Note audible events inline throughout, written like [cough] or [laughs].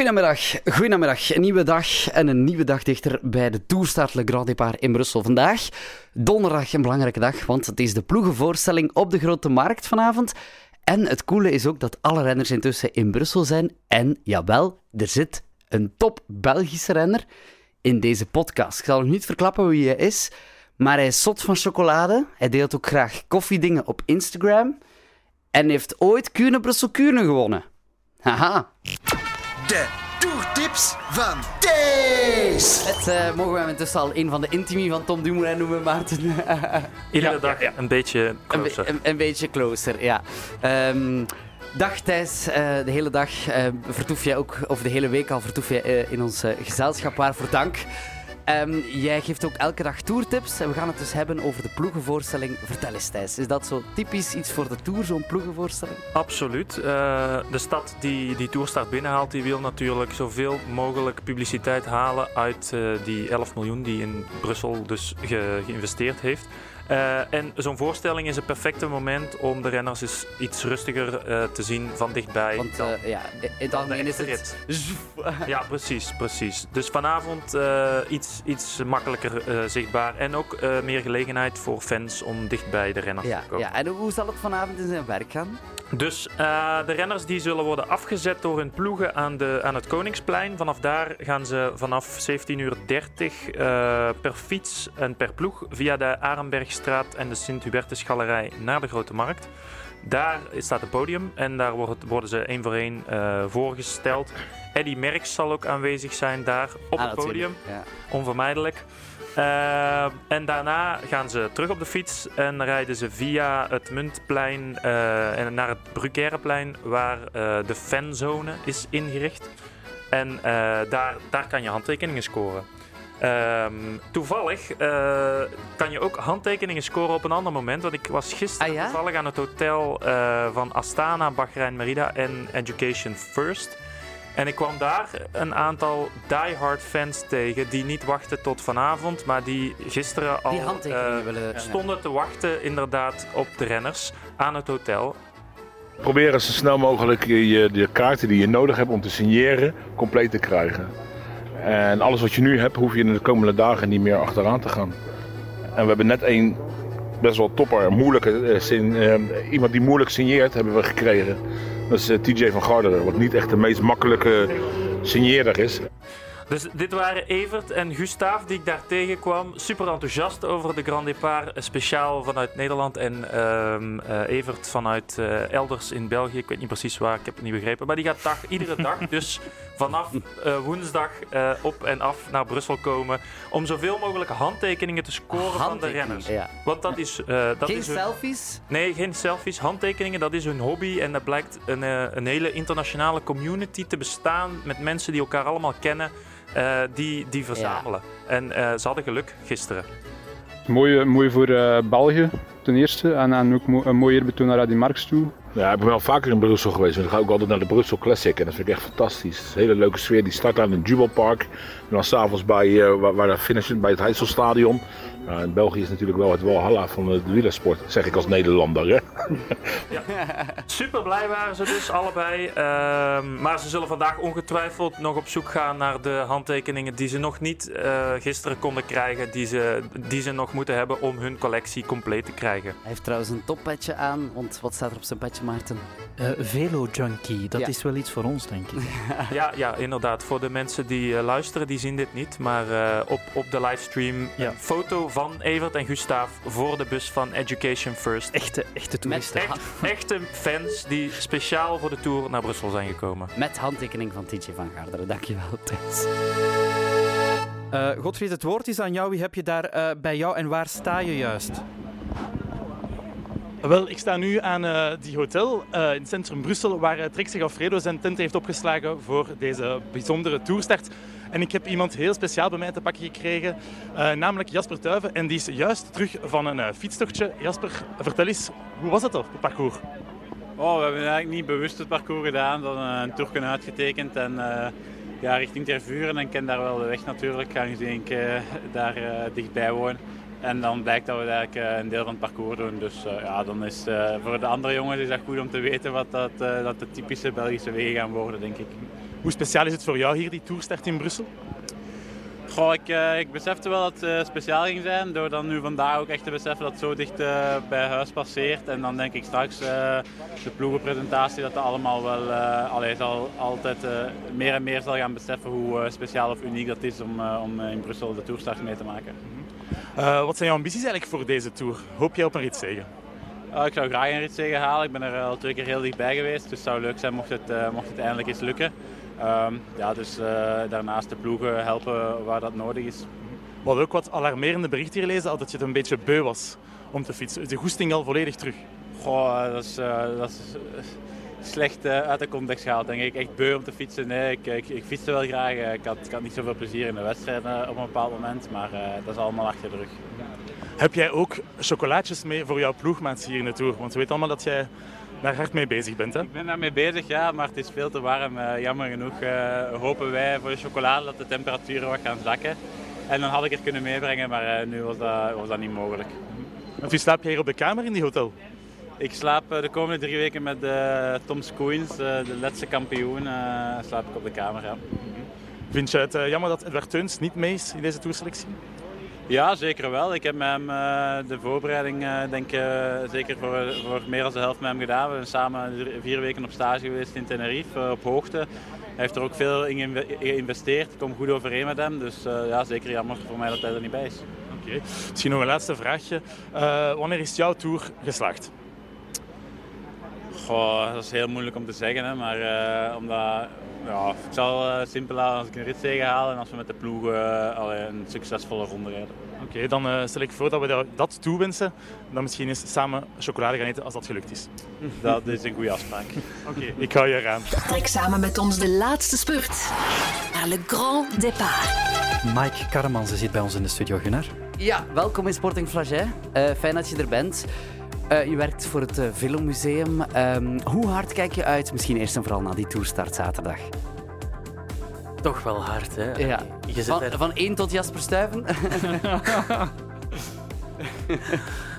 Goedemiddag, goedemiddag. Een nieuwe dag en een nieuwe dag dichter bij de Tourstart Le Grand Départ in Brussel. Vandaag, donderdag, een belangrijke dag, want het is de ploegenvoorstelling op de Grote Markt vanavond. En het coole is ook dat alle renners intussen in Brussel zijn. En jawel, er zit een top Belgische renner in deze podcast. Ik zal nog niet verklappen wie hij is, maar hij is zot van chocolade. Hij deelt ook graag koffiedingen op Instagram. En heeft ooit Kuurne Brussel Kuurne gewonnen. Haha. De toertips van Thees. Het eh, mogen we hem intussen al een van de intimi van Tom Dumoulin noemen, Maarten. [laughs] Iedere Ja, dag ja, ja. een beetje Een, closer. be- een, een beetje closer, ja. Ehm, dag Thijs, eh, de hele dag eh, vertoef jij ook, of de hele week al vertoef jij in ons gezelschap. Waarvoor dank. Ehm, jij geeft ook elke dag tourtips en we gaan het dus hebben over de ploegenvoorstelling. Vertel eens Thijs, is dat zo typisch iets voor de tour, zo'n ploegenvoorstelling? Absoluut. Eh, de stad die die toerstart binnenhaalt, die wil natuurlijk zoveel mogelijk publiciteit halen uit eh, die 11 miljoen die in Brussel dus ge- geïnvesteerd heeft. Eh, en zo'n voorstelling is het perfecte moment om de renners eens iets rustiger eh, te zien van dichtbij. Want dan- eh, ja, in dan is het... [laughs] Zoef. Ja, precies, precies. Dus vanavond iets, iets makkelijker zichtbaar en ook meer gelegenheid voor fans om dicht bij de renners Ja, te komen. ja, en hoe zal het vanavond in zijn werk gaan? Dus de renners die zullen worden afgezet door hun ploegen aan, de, aan het Koningsplein. Vanaf daar gaan ze vanaf 17.30 uur per fiets en per ploeg via de En de Sint-Hubertusgalerij naar de Grote Markt. Daar staat het podium en daar worden ze één voor één eh, voorgesteld. Eddie Merckx zal ook aanwezig zijn daar op Ah, het podium Ja. onvermijdelijk. Eh, en daarna gaan ze terug op de fiets en rijden ze via het Muntplein eh, en naar het Bruguèreplein, waar de fanzone is ingericht. En daar, daar kan je handtekeningen scoren. Ehm, toevallig eh, kan je ook handtekeningen scoren op een ander moment. Want ik was gisteren Ah, ja? toevallig aan het hotel eh, van Astana, Bahrein Merida en Education First. En ik kwam daar een aantal diehard fans tegen die niet wachten tot vanavond, maar die gisteren al Die handtekeningen eh, willen... stonden te wachten inderdaad op de renners aan het hotel. Proberen zo snel mogelijk je- de kaarten die je nodig hebt om te signeren compleet te krijgen. En alles wat je nu hebt, hoef je in de komende dagen niet meer achteraan te gaan. En we hebben net een best wel topper, moeilijke, eh, sin- eh, iemand die moeilijk signeert, hebben we gekregen. Dat is eh, TJ van Garderen, wat niet echt de meest makkelijke signeerder is. Dus dit waren Evert en Gustav die ik daar tegenkwam. Super enthousiast over de Grand Départ, speciaal vanuit Nederland. En ehm, eh, Evert vanuit elders in België. Ik weet niet precies waar, ik heb het niet begrepen. Maar die gaat dag, iedere dag, [laughs] dus vanaf eh, woensdag eh, op en af naar Brussel komen. Om zoveel mogelijk handtekeningen te scoren van de renners. Ja. Want dat is, eh, dat Geen is hun- selfies? Nee, geen selfies. Handtekeningen, dat is hun hobby. En dat blijkt een, eh, een hele internationale community te bestaan met mensen die elkaar allemaal kennen, eh, die, die verzamelen. En eh, ze hadden geluk gisteren. Mooi, mooi voor eh, België ten eerste en, en ook mo een mooi eerbetoon naar Adi Marks toe. Ja, ik ben wel vaker in Brussel geweest. want ga ook altijd naar de Brussel Classic en dat vind ik echt fantastisch. Een hele leuke sfeer. Die start aan het Jubelpark. En dan s'avonds bij, eh, waar, is, bij het Heidselstadion. Nou, in België is natuurlijk wel het walhalla van de wielersport, zeg ik als Nederlander. Hè? Super blij waren ze dus, allebei. Ehm, maar ze zullen vandaag ongetwijfeld nog op zoek gaan naar de handtekeningen die ze nog niet eh, gisteren konden krijgen. Die ze, die ze nog moeten hebben om hun collectie compleet te krijgen. Hij heeft trouwens een toppetje aan, want wat staat er op zijn petje, Maarten? Eh, Velo Junkie, dat Ja. is wel iets voor ons, denk ik. [laughs] Ja, ja, inderdaad. Voor de mensen die eh, luisteren, die zien dit niet. Maar eh, op, op de livestream Ja. een foto van Evert en Gustav voor de bus van Education First. Echte, echte toeristen. Echt, echte fans die speciaal voor de tour naar Brussel zijn gekomen. Met handtekening van TJ van Garderen. Dankjewel, Thijs. Eh, Godfried, het woord is aan jou. Wie heb je daar eh, bij jou en waar sta je juist? Wel, ik sta nu aan eh, die hotel eh, in het centrum Brussel, waar uh, Trixie Alfredo zijn tent heeft opgeslagen voor deze bijzondere toerstart. En ik heb iemand heel speciaal bij mij te pakken gekregen, eh, namelijk Jasper Tuiven. En die is juist terug van een uh, fietstochtje. Jasper, vertel eens, hoe was het op het parcours? Oh, we hebben eigenlijk niet bewust het parcours gedaan, dan uh, een tour uitgetekend en ja, richting Tervuren. En ik ken daar wel de weg natuurlijk, aangezien ik daar dichtbij woon. En dan blijkt dat we eigenlijk een deel van het parcours doen. Dus ja, dan is voor de andere jongens is dat goed om te weten wat dat, dat de typische Belgische wegen gaan worden, denk ik. Hoe speciaal is het voor jou hier, die toerstart in Brussel? Goh, ik, uh, ik besefte wel dat het uh, speciaal ging zijn, door dan nu vandaag ook echt te beseffen dat het zo dicht uh, bij huis passeert. En dan denk ik straks de ploegenpresentatie dat dat allemaal wel allee, zal altijd meer en meer zal gaan beseffen hoe speciaal of uniek dat is om, om in Brussel de toerstart mee te maken. wat zijn jouw ambities eigenlijk voor deze tour? Hoop jij op een ritzegen? ik zou graag een ritzegen halen. Ik ben er al twee keer heel dichtbij geweest, dus het zou leuk zijn mocht het, mocht het eindelijk eens lukken. Um, ja, dus uh, daarnaast de ploegen helpen waar dat nodig is. We hadden ook wat alarmerende berichten gelezen, dat je het een beetje beu was om te fietsen. Is de goesting al volledig terug? Goh, dat is, uh, dat is slecht uh, uit de context gehaald, denk ik. Echt beu om te fietsen. Nee, ik, ik, ik fietste wel graag. Ik had, ik had niet zoveel plezier in de wedstrijden op een bepaald moment, maar dat is allemaal achter de rug. Heb jij ook chocolaatjes mee voor jouw ploegmaats hier in de Tour? Want we weten allemaal dat jij daar hard mee bezig bent. Hè? Ik ben daarmee bezig, ja, maar het is veel te warm. Uh, jammer genoeg uh, hopen wij voor de chocolade dat de temperaturen wat gaan zakken. En dan had ik het kunnen meebrengen, maar uh, nu was dat, was dat niet mogelijk. Slaap je hier op de kamer in die hotel? Ik slaap de komende drie weken met Tom Scoens, de laatste kampioen, slaap ik op de kamer. Ja. Vind je het jammer dat Edward Teuns niet mee is in deze toerselectie? Ja, zeker wel. Ik heb met hem uh, de voorbereiding uh, denk, uh, zeker voor, voor meer dan de helft met hem gedaan. We zijn samen vier weken op stage geweest in Tenerife, op hoogte. Hij heeft er ook veel in geïnvesteerd. Ik kom goed overeen met hem. Dus ja, zeker jammer voor mij dat hij er niet bij is. Oké. Misschien nog een laatste vraagje. wanneer is jouw tour geslaagd? Goh, dat is heel moeilijk om te zeggen, hè, maar omdat ja, ik zal uh, simpel als ik een rit halen en als we met de ploeg uh, een succesvolle ronde rijden. Oké, okay, dan uh, stel ik voor dat we dat toewensen. Dan misschien eens samen chocolade gaan eten als dat gelukt is. [laughs] Dat is een goede afspraak. [laughs] Oké, okay, ik hou je eraan. Trek samen met ons de laatste spurt. Naar Le Grand Départ. Mike Karmans zit bij ons in de studio, Gunnar. Ja, welkom in Sporting Flaget. fijn dat je er bent. Uh, je werkt voor het uh, Velomuseum. Um, hoe hard kijk je uit, misschien eerst en vooral naar die toerstart zaterdag? Toch wel hard, hè? Ja. Je van, er... van één tot Jasper Stuyven? [laughs]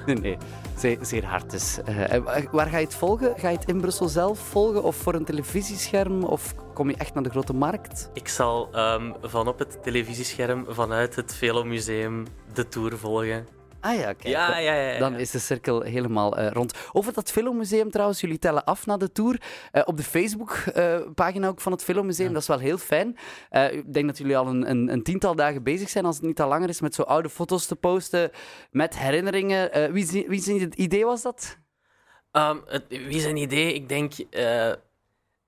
nee, nee. Zeer, zeer hard dus. Uh, waar ga je het volgen? Ga je het in Brussel zelf volgen of voor een televisiescherm? Of kom je echt naar de grote markt? Ik zal um, van op het televisiescherm vanuit het Velomuseum de tour volgen. Ah ja, kijk. Ja, ja, Dan is de cirkel helemaal uh, rond. Over dat Filmmuseum trouwens, jullie tellen af na de tour. Uh, op de Facebook-pagina uh, ook van het Filmmuseum, dat is wel heel fijn. ik denk dat jullie al een, een, een, tiental dagen bezig zijn, als het niet al langer is, met zo oude foto's te posten met herinneringen. wie, wie zijn het idee was dat? Um, het, wie zijn idee? Ik denk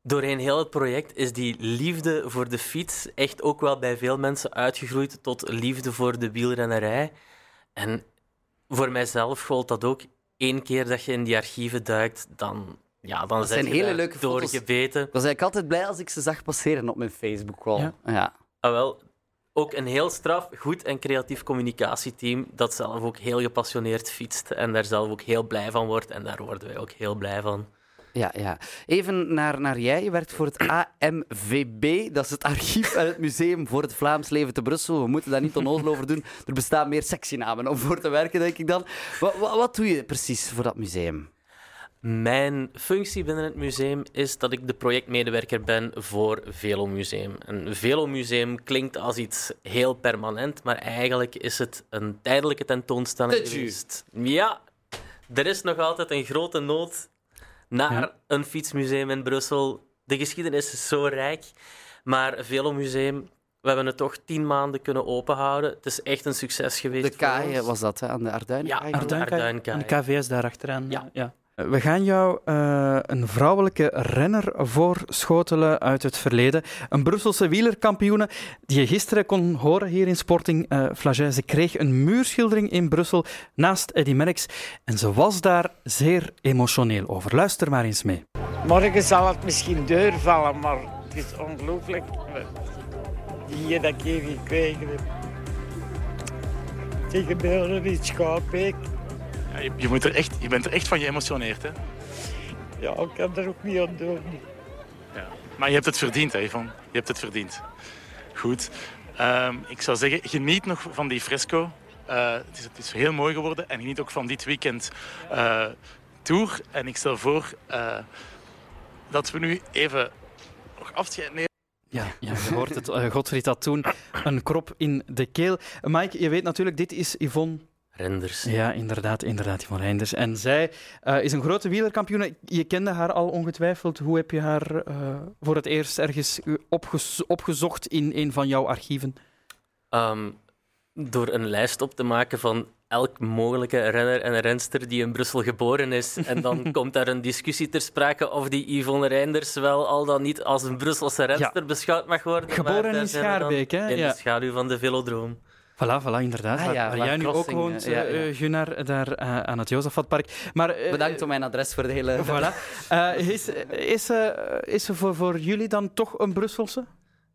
doorheen heel het project is die liefde voor de fiets echt ook wel bij veel mensen uitgegroeid tot liefde voor de wielrennerij. En voor mijzelf gold dat ook. Eén keer dat je in die archieven duikt, dan, ja, dan dat zijn hele leuke doorgebeten. Dan was ik altijd blij als ik ze zag passeren op mijn Facebook-wall. Ja. ja. Ah, wel, ook een heel straf, goed en creatief communicatieteam dat zelf ook heel gepassioneerd fietst en daar zelf ook heel blij van wordt. En daar worden wij ook heel blij van. Ja, ja. Even naar, naar jij. Je werkt voor het AMVB. Dat is het archief en het museum voor het Vlaams leven te Brussel. We moeten daar niet onnozel over doen. Er bestaan meer sexy namen om voor te werken, denk ik dan. Wat, wat, wat doe je precies voor dat museum? Mijn functie binnen het museum is dat ik de projectmedewerker ben voor Velomuseum. Een Velomuseum klinkt als iets heel permanent, maar eigenlijk is het een tijdelijke tentoonstelling geweest. Ja, er is nog altijd een grote nood naar een fietsmuseum in Brussel. De geschiedenis is zo rijk, maar Velomuseum we hebben het toch tien maanden kunnen openhouden. Het is echt een succes geweest. De kaai was dat, hè? aan de Arduin? Ja, Arduin En de KVS daarachteraan. Ja. ja. We gaan jou uh, een vrouwelijke renner voorschotelen uit het verleden. Een Brusselse wielerkampioene die je gisteren kon horen hier in Sporting uh, Flagey. Ze kreeg een muurschildering in Brussel naast Eddy Merckx en ze was daar zeer emotioneel over. Luister maar eens mee. Morgen zal het misschien deurvallen, maar het is ongelooflijk die dat ik hier gekregen heb. Tegen beelden in Schaarbeek. Ja, je, je, moet er echt, je bent er echt van geëmotioneerd, hè? Ja, ik kan er ook niet aan doen. Ja. Maar je hebt het verdiend, hè? Je hebt het verdiend. Goed. Um, ik zou zeggen, geniet nog van die fresco. Uh, het, is, het, is, heel mooi geworden. En geniet ook van dit weekend uh, tour. En ik stel voor uh, dat we nu even nog afscheid nemen. Ja, ja, je hoort het. Uh, Godfried had toen een krop in de keel. Mike, je weet natuurlijk, dit is Yvonne Renders. Ja, inderdaad, inderdaad, Yvonne Renders. En zij uh, is een grote wielerkampioene. Je kende haar al ongetwijfeld. Hoe heb je haar uh, voor het eerst ergens opgez opgezocht in een van jouw archieven? Um, door een lijst op te maken van elk mogelijke renner en renster die in Brussel geboren is. En dan [laughs] komt daar een discussie ter sprake of die Yvonne Reinders wel al dan niet als een Brusselse renster ja. beschouwd mag worden. Geboren in Schaarbeek, hè? In ja. de schaduw van de velodroom. Voilà, voilà, inderdaad. Ah, ja, waar, waar jij nu ook woont, ja, ja. Uh, Gunnar, daar uh, aan het. Maar, uh, Bedankt om mijn adres voor de hele... [laughs] Voilà. is is, is ze voor, voor jullie dan toch een Brusselse?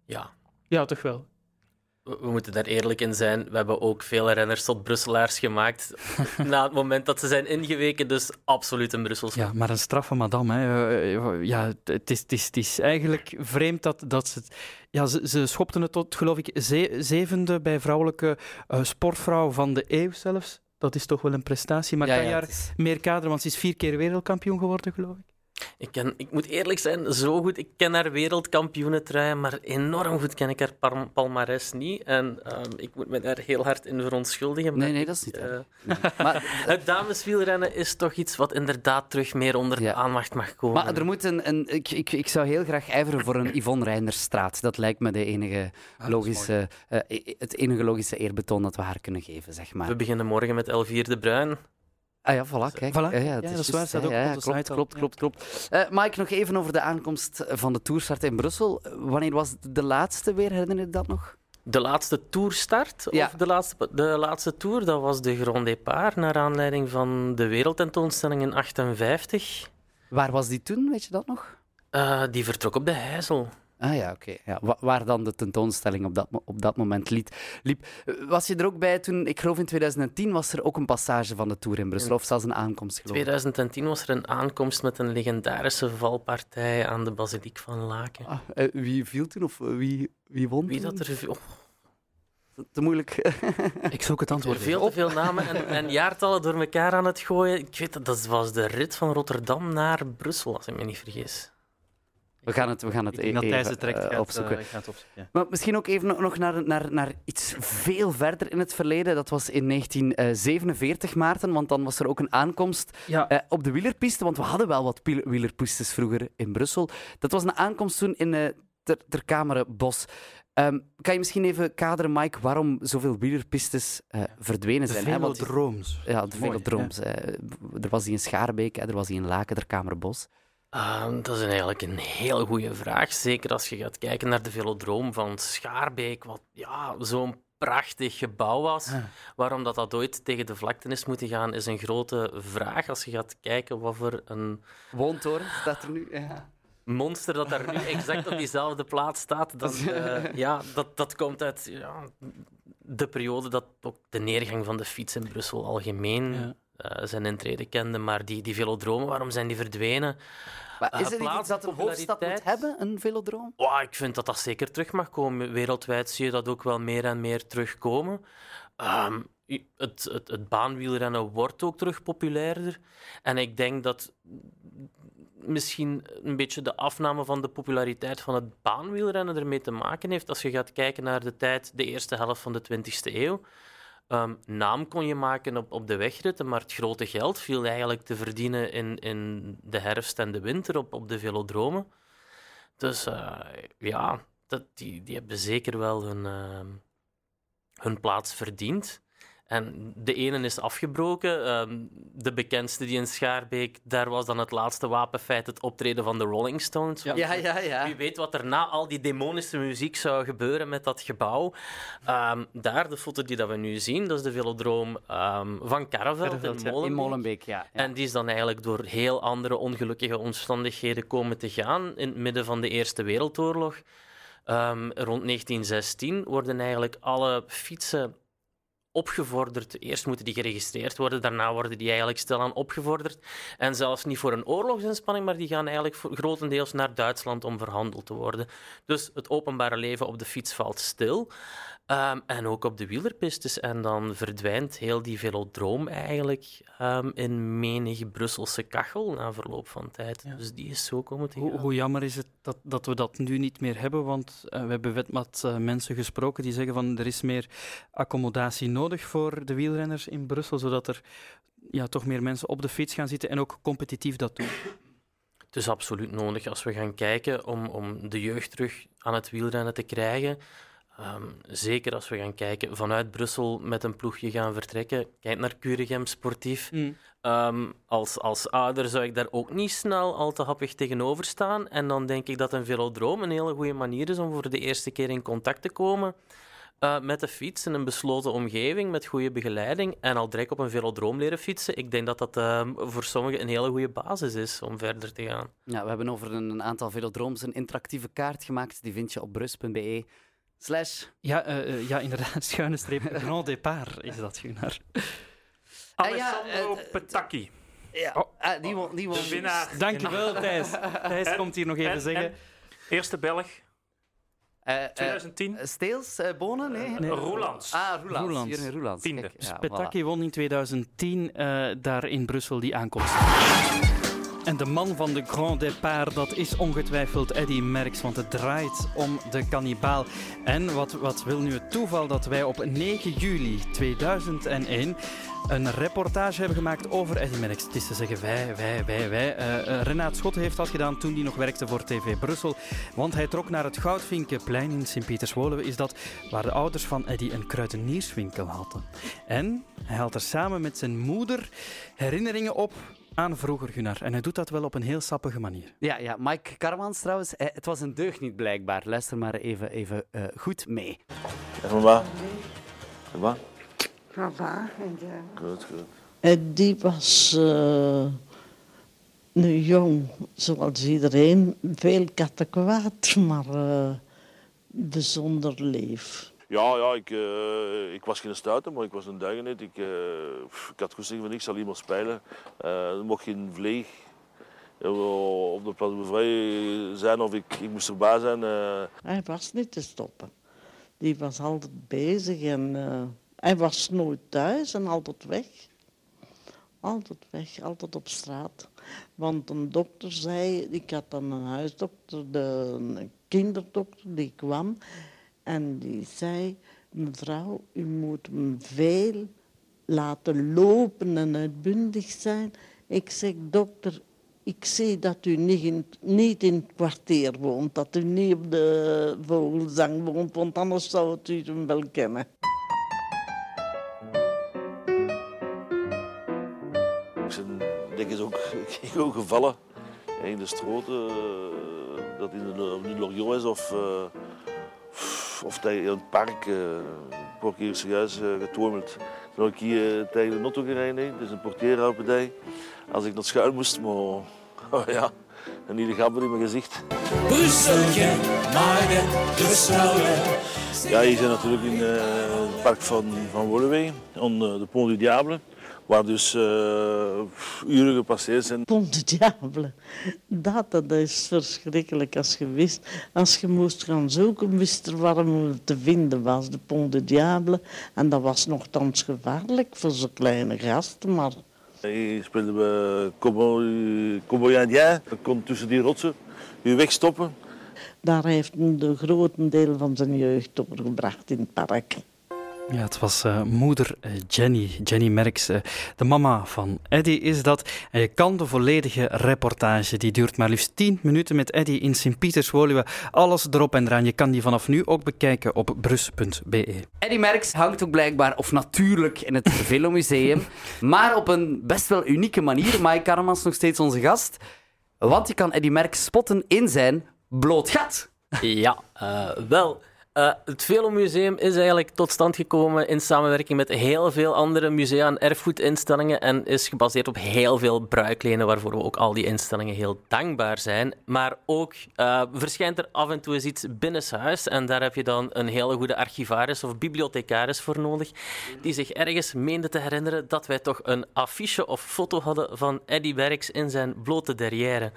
Ja. Ja, toch wel? We moeten daar eerlijk in zijn. We hebben ook veel renners tot Brusselaars gemaakt [laughs] na het moment dat ze zijn ingeweken. Dus absoluut een Brussels. Ja, maar een straffe madame. Hè. Ja, het is, het, is, het is eigenlijk vreemd dat, dat ze... Ja, ze, ze schopten het tot, geloof ik, zevende bij vrouwelijke uh, sportvrouw van de eeuw zelfs. Dat is toch wel een prestatie. Maar ja, kan je haar is... meer kaderen? Want ze is vier keer wereldkampioen geworden, geloof ik. Ik, ken, ik moet eerlijk zijn, zo goed. Ik ken haar wereldkampioenentrui, maar enorm goed ken ik haar palmares niet. En uh, ik moet me daar heel hard in verontschuldigen. Nee, nee, dat is niet. Uh, nee. maar [laughs] het dameswielrennen is toch iets wat inderdaad terug meer onder ja. de aandacht mag komen. Maar er moet een, een ik, ik, ik zou heel graag ijveren voor een Yvonne Reinderstraat. Dat lijkt me de enige logische, uh, het enige logische eerbetoon dat we haar kunnen geven, zeg maar. We beginnen morgen met Elvier de Bruin. Ah ja, voilà, kijk. Voilà. Ja, ja, ja dat is waar, staat ook ja, op de klopt, site klopt, klopt, klopt. Uh, Mike, nog even over de aankomst van de toerstart in Brussel. Wanneer was de laatste weer, herinner je dat nog? De laatste toerstart, ja. of de laatste, de laatste tour, dat was de Grand Départ, naar aanleiding van de wereldtentoonstelling in 58. Waar was die toen, weet je dat nog? Uh, die vertrok op de Heizel. Ah ja, oké. Okay. Ja, waar dan de tentoonstelling op dat, op dat moment liep. Was je er ook bij toen, ik geloof in 2010, was er ook een passage van de Tour in Brussel, of zelfs een aankomst? In 2010 was er een aankomst met een legendarische valpartij aan de Basiliek van Laken. Ah, uh, wie viel toen, of wie, wie won Wie dat er viel? Oh. Te moeilijk. [laughs] ik zoek het antwoord. Veel te veel namen en, en, jaartallen door elkaar aan het gooien. Ik weet dat, dat was de rit van Rotterdam naar Brussel, als ik me niet vergis. We gaan het, we gaan het ik denk even dat trekt, uh, opzoeken. Gaat, uh, gaat opzoeken ja. Maar misschien ook even nog naar, naar, naar iets veel verder in het verleden. Dat was in 1947, Maarten, want dan was er ook een aankomst ja. uh, op de wielerpiste. Want we hadden wel wat wielerpistes vroeger in Brussel. Dat was een aankomst toen in ter, ter Kamerenbos. Um, kan je misschien even kaderen, Mike, waarom zoveel wielerpistes verdwenen zijn? De velodrooms. Ja, de velodrooms. Ja. er was die in Schaarbeek, er was die in Laken, ter Kamerenbos. Uh, dat is eigenlijk een heel goede vraag. Zeker als je gaat kijken naar de velodroom van Schaarbeek, wat ja, zo'n prachtig gebouw was. Waarom dat, dat ooit tegen de vlakte is moeten gaan, is een grote vraag. Als je gaat kijken wat voor een... Woontoren staat er nu, ja. Monster dat daar nu exact op diezelfde plaats staat, dan, uh, ja, dat, dat komt uit ja, de periode dat ook de neergang van de fiets in Brussel algemeen... Ja. Uh, zijn intrede kende, maar die, die velodromen, waarom zijn die verdwenen? Maar is er uh, iets dat een hoofdstad moet hebben, een velodroom? Oh, ik vind dat dat zeker terug mag komen. Wereldwijd zie je dat ook wel meer en meer terugkomen. Um, het, het, het baanwielrennen wordt ook terug populairder. En ik denk dat misschien een beetje de afname van de populariteit van het baanwielrennen ermee te maken heeft. Als je gaat kijken naar de tijd, de eerste helft van de 20e eeuw. Um, naam kon je maken op, op de wegritten, maar het grote geld viel eigenlijk te verdienen in, in de herfst en de winter op, op de velodromen. Dus uh, ja, dat, die, die hebben zeker wel hun, uh, hun plaats verdiend. En de ene is afgebroken. Um, de bekendste die in Schaarbeek, daar was dan het laatste wapenfeit het optreden van de Rolling Stones. Ja, ja, ja, ja. Wie weet wat er na al die demonische muziek zou gebeuren met dat gebouw. Um, daar, de foto die dat we nu zien, dat is de velodroom um, van Karreveld in Molenbeek. in Molenbeek. Ja, ja. En die is dan eigenlijk door heel andere ongelukkige omstandigheden komen te gaan in het midden van de Eerste Wereldoorlog. rond 1916 worden eigenlijk alle fietsen opgevorderd. Eerst moeten die geregistreerd worden, daarna worden die eigenlijk stilaan opgevorderd. En zelfs niet voor een oorlogsinspanning, maar die gaan eigenlijk voor, grotendeels naar Duitsland om verhandeld te worden. Dus het openbare leven op de fiets valt stil. Um, en ook op de wielerpistes. En dan verdwijnt heel die velodroom eigenlijk um, in menig Brusselse kachel na verloop van tijd. Ja. Dus die is zo komen te hoe, hoe, jammer is het dat, dat we dat nu niet meer hebben? Want uh, we hebben met uh, mensen gesproken die zeggen van er is meer accommodatie nodig voor de wielrenners in Brussel, zodat er ja, toch meer mensen op de fiets gaan zitten en ook competitief dat doen. Het is absoluut nodig als we gaan kijken om, om de jeugd terug aan het wielrennen te krijgen. Um, zeker als we gaan kijken vanuit Brussel met een ploegje gaan vertrekken. Kijk naar Curegem Sportief. Mm. Um, als, als ouder zou ik daar ook niet snel al te happig tegenover staan. En dan denk ik dat een velodroom een hele goede manier is om voor de eerste keer in contact te komen uh, met de fiets in een besloten omgeving met goede begeleiding en al direct op een velodroom leren fietsen. Ik denk dat dat uh, voor sommigen een hele goede basis is om verder te gaan. Ja, we hebben over een aantal velodrooms een interactieve kaart gemaakt. Die vind je op brus.be. Slash. Ja, uh, ja, inderdaad. [laughs] Schuine streep. Grand départ is dat, Gunnar. Alessandro uh, Petacchi. Ja, oh. uh, die won, die won. De winnaar. Dankjewel, Thijs. Thijs [laughs] komt hier nog even en, zeggen. En eerste Belg. 2010. Steels, Bonen? Nee. nee. Roelands. Ah, Roelands. Roelands. Jurgen Roelands. Tiende. Ja, Petacchi voilà. won in 2010 daar in Brussel die aankomst. En de man van de Grand Départ, dat is ongetwijfeld Eddy Merckx, want het draait om de kannibaal. En wat, wat wil nu het toeval dat wij op 9 juli 2001 een reportage hebben gemaakt over Eddy Merckx. Het is te zeggen wij, wij, wij, wij. Uh, uh, Renaat Schotten heeft dat gedaan toen hij nog werkte voor TV Brussel. Want hij trok naar het Goudvinkenplein in Sint-Pieters-Woluwe, is dat waar de ouders van Eddy een kruidenierswinkel hadden. En hij haalt er samen met zijn moeder herinneringen op aan vroeger, Gunnar. En hij doet dat wel op een heel sappige manier. Ja, ja. Mike Karmans trouwens, het was een deugd niet blijkbaar. Luister maar even, even uh, goed mee. En mama? Mama? Papa, ja. Goed, goed. En die was uh, nu jong, zoals iedereen. Veel kattenkwaad, maar uh, bijzonder leef. Ja, ja ik, uh, ik was geen stuiter, maar ik was een duigenet. Ik, uh, ik had gezegd van ik zal iemand spelen. Uh, er mocht geen vleeg op de plaats vrij zijn of ik, ik moest erbij zijn. Hij was niet te stoppen. Die was altijd bezig en hij was nooit thuis en altijd weg. Altijd weg, altijd op straat. Want een dokter zei, ik had dan een huisdokter, de, een kinderdokter, die kwam. En die zei, mevrouw, u moet hem veel laten lopen en uitbundig zijn. Ik zeg, dokter, ik zie dat u niet in, niet in het kwartier woont, dat u niet op de Vogelzang woont, want anders zou u hem wel kennen. Ook gevallen in de stroten, dat in de, de Loriot is of... Uh, of in het park. Uh, word hier serieus uh, getormeld. Toen ik hier uh, tegen de Notto gereden, dus een portierhoudpartij. Als ik naar schuil moest, maar [laughs] oh ja, en die grappen in mijn gezicht. Brusselje, maar Brussel. Ja, hier zijn natuurlijk in het park van, van Woluwe, aan de Pont du Diable. Waar dus uh, uren gepasseerd zijn. Pont de Diable. Dat, dat is verschrikkelijk als je wist. Als je moest gaan zoeken, wist er waarom het te vinden was. De Pont de Diable. En dat was nogthans gevaarlijk voor zo'n kleine gasten. Maar... Hier speelden we Cowboy Indien. Dat kon tussen die rotsen je wegstoppen. Daar heeft hij de grote deel van zijn jeugd doorgebracht in het park. Ja, het was uh, moeder uh, Jenny, Jenny Merks, uh, de mama van Eddy is dat. En je kan de volledige reportage, die duurt maar liefst 10 minuten met Eddy in Sint-Pieters-Woluwe. Alles erop en eraan. Je kan die vanaf nu ook bekijken op brus.be. Eddy Merks hangt ook blijkbaar, of natuurlijk, in het [laughs] Velomuseum, maar op een best wel unieke manier. Mike Karmans nog steeds onze gast. Want je kan Eddy Merks spotten in zijn bloot gat. Ja, wel... Uh, het Velomuseum is eigenlijk tot stand gekomen in samenwerking met heel veel andere musea en erfgoedinstellingen en is gebaseerd op heel veel bruiklenen, waarvoor we ook al die instellingen heel dankbaar zijn. Maar ook uh, verschijnt er af en toe eens iets binnenshuis en daar heb je dan een hele goede archivaris of bibliothecaris voor nodig, die zich ergens meende te herinneren dat wij toch een affiche of foto hadden van Eddie Werks in zijn blote derrière.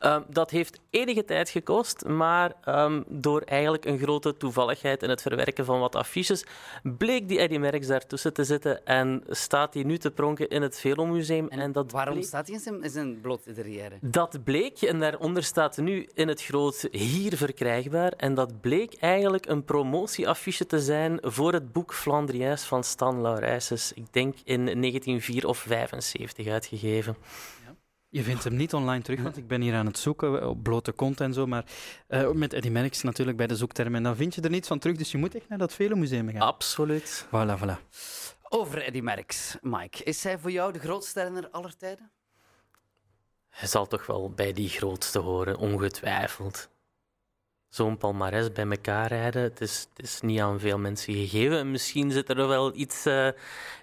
Uh, dat heeft enige tijd gekost, maar um, door eigenlijk een grote toevalligheid in het verwerken van wat affiches, bleek die Eddie Merckx daartussen te zitten en staat hij nu te pronken in het Velomuseum. En, en dat waarom bleek... staat hij in zijn, in zijn blote derrière? Dat bleek, en daaronder staat nu in het groot hier verkrijgbaar, en dat bleek eigenlijk een promotieaffiche te zijn voor het boek Flandriëns van Stan Laurijses. Ik denk in 1904 of 75 uitgegeven. Je vindt hem niet online terug, want ik ben hier aan het zoeken op blote kont en zo. Maar uh, met Eddie Merckx natuurlijk bij de zoektermen. En dan vind je er niets van terug, dus je moet echt naar dat Velomuseum gaan. Absoluut. Voilà, voilà. Over Eddie Merckx, Mike. Is hij voor jou de grootste renner aller tijden? Hij zal toch wel bij die grootste horen, ongetwijfeld. Zo'n palmares bij elkaar rijden, het is, het is niet aan veel mensen gegeven. Misschien zit er wel iets uh,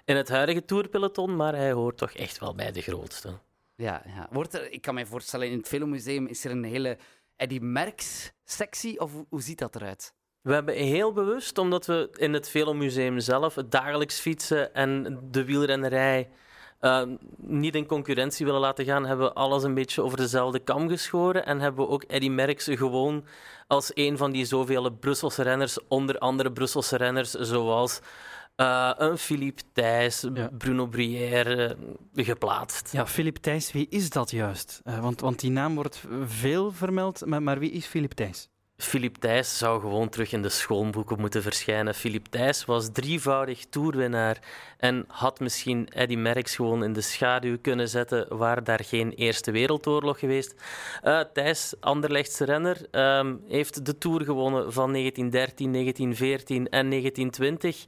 in het huidige tourpeloton, maar hij hoort toch echt wel bij de grootste. Ja, ja. Wordt er, ik kan me voorstellen, in het Velomuseum is er een hele Eddie Merckx-sectie, of hoe ziet dat eruit? We hebben heel bewust, omdat we in het Velomuseum zelf het dagelijks fietsen en de wielrennerij uh, niet in concurrentie willen laten gaan, hebben we alles een beetje over dezelfde kam geschoren en hebben we ook Eddie Merckx gewoon als een van die zoveel Brusselse renners, onder andere Brusselse renners zoals uh, een Philippe Thijs, ja. Bruno Brière uh, geplaatst. Ja, Philippe Thijs, wie is dat juist? Uh, want, want die naam wordt veel vermeld, maar, maar wie is Philippe Thijs? Philippe Thijs zou gewoon terug in de schoolboeken moeten verschijnen. Philippe Thijs was drievoudig toerwinnaar en had misschien Eddy Merckx gewoon in de schaduw kunnen zetten, waar daar geen Eerste Wereldoorlog geweest. Uh, Thijs, Anderlechtse renner, um, heeft de Tour gewonnen van 1913, 1914 en 1920.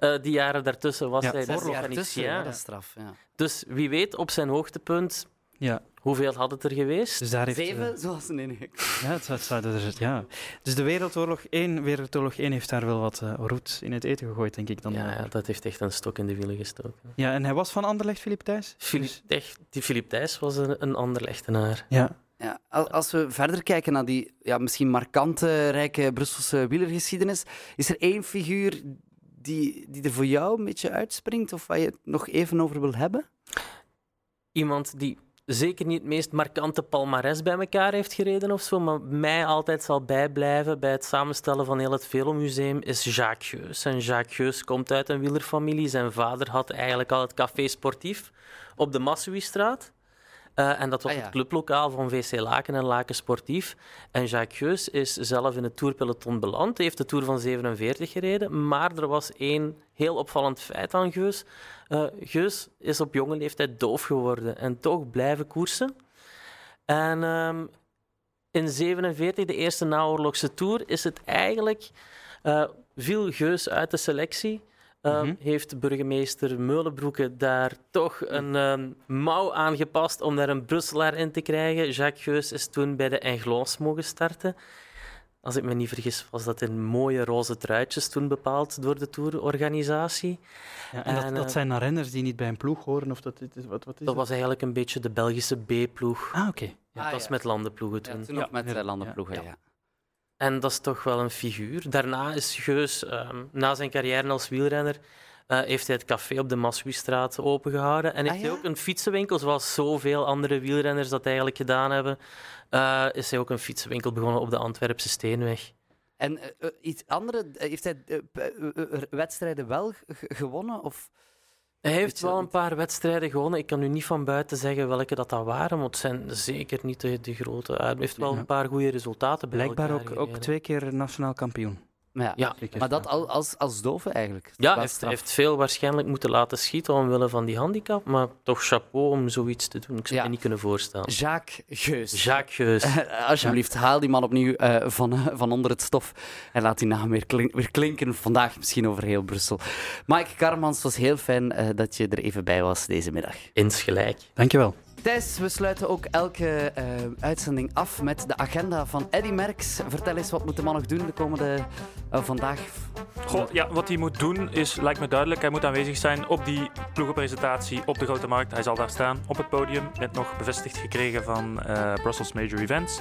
Uh, die jaren daartussen was ja, hij de organisatie. Ja, dat is straf. Ja. Dus wie weet, op zijn hoogtepunt ja. Hoeveel had het er geweest? Dus daar heeft, Zeven, uh, zoals een enige. Ja, het, het, het, het, ja. Dus de Wereldoorlog 1, Wereldoorlog 1 heeft daar wel wat uh, roet in het eten gegooid, denk ik. Dan, ja, ja, dat heeft echt een stok in de wielen gestoken. Ja, en hij was van Anderlecht, Filip Thijs? Filip, dus... Die Filip Thijs was een, een Anderlechtenaar. Ja. Ja, als we verder kijken naar die ja, misschien markante, rijke Brusselse wielergeschiedenis, is er één figuur die, die er voor jou een beetje uitspringt of waar je het nog even over wil hebben? Iemand die zeker niet het meest markante palmares bij elkaar heeft gereden of zo, maar mij altijd zal bijblijven bij het samenstellen van heel het Velomuseum is Jacques Geus. En Jacques Geus komt uit een wielerfamilie. Zijn vader had eigenlijk al het café sportief op de Massuistraat. Uh, en dat was Ah, ja. het clublokaal van VC Laken en Laken Sportief. En Jacques Geus is zelf in het tourpeloton beland. Hij heeft de Tour van 47 gereden. Maar er was één heel opvallend feit aan Geus. Uh, Geus is op jonge leeftijd doof geworden en toch blijven koersen. En um, in 47, de eerste naoorlogse Tour, is het eigenlijk... Uh, viel Geus uit de selectie... Uh, mm-hmm. Heeft burgemeester Meulenbroeke daar toch een um, mouw aangepast om daar een Brusselaar in te krijgen? Jacques Geus is toen bij de Englons mogen starten. Als ik me niet vergis, was dat in mooie roze truitjes toen bepaald door de tourorganisatie. Ja, en, en dat, dat, zijn dan renners die niet bij een ploeg horen? Of dat, is, wat, wat is dat, dat was eigenlijk een beetje de Belgische B-ploeg. Ah, oké. Okay. Ja, ah, dat was ja. met landenploegen toen. Ja, toen nog met landenploegen, ja. En dat is toch wel een figuur. Daarna is Geus, um, na zijn carrière als wielrenner, uh, heeft hij het café op de Massuistraat opengehouden. En heeft ah, hij ook een fietsenwinkel, zoals zoveel andere wielrenners dat eigenlijk gedaan hebben. Uh, is hij ook een fietsenwinkel begonnen op de Antwerpse Steenweg. En uh, iets andere, heeft hij wedstrijden wel gewonnen? Of... Hij heeft wel een paar wedstrijden gewonnen. Ik kan u niet van buiten zeggen welke dat, dat waren, maar het zijn zeker niet de, de grote. Hij heeft wel een paar goede resultaten Blijkbaar ook, ook twee keer nationaal kampioen. Ja, ja. maar dat als, als dove eigenlijk. Ja, hij heeft, heeft, veel waarschijnlijk moeten laten schieten omwille van die handicap, maar toch chapeau om zoiets te doen. Ik zou ja. me niet kunnen voorstellen. Jacques Geus. Jacques Geus. [laughs] Alsjeblieft, ja. haal die man opnieuw uh, van, uh, van onder het stof en laat die naam weer, klink, weer klinken. Vandaag misschien over heel Brussel. Mike Karmans, het was heel fijn uh, dat je er even bij was deze middag. Insgelijk. Dankjewel. Thijs, we sluiten ook elke uh, uitzending af met de agenda van Eddy Merckx. Vertel eens, wat moet de man nog doen de komende eh, vandaag? Goh, ja, wat hij moet doen is, lijkt me duidelijk. Hij moet aanwezig zijn op die ploegenpresentatie op de Grote Markt. Hij zal daar staan op het podium. Net nog bevestigd gekregen van eh, Brussels Major Events.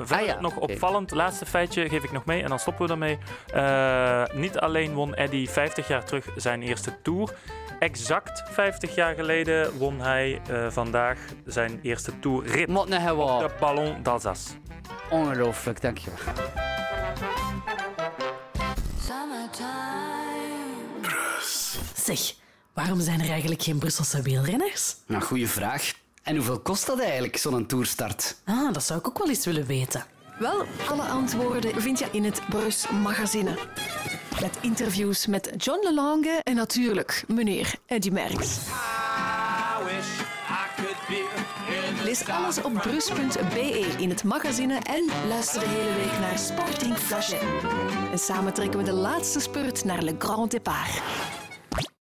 Verder nog opvallend, laatste feitje geef ik nog mee en dan stoppen we. Uh, niet alleen won Eddie 50 jaar terug zijn eerste Tour. Exact 50 jaar geleden won hij uh, vandaag zijn eerste Tourrit op de Ballon d'Alsace. Ongelooflijk, dankjewel. Zeg, waarom zijn er eigenlijk geen Brusselse wielrenners? Nou, goede vraag. En hoeveel kost dat eigenlijk, zo'n toerstart? Ah, dat zou ik ook wel eens willen weten. Wel, alle antwoorden vind je in het Brus Magazine. Met interviews met John Lelange en natuurlijk meneer Eddy Merckx. Lees alles op brus.be in het magazine en luister de hele week naar Sporting Flagey. En samen trekken we de laatste spurt naar Le Grand Départ.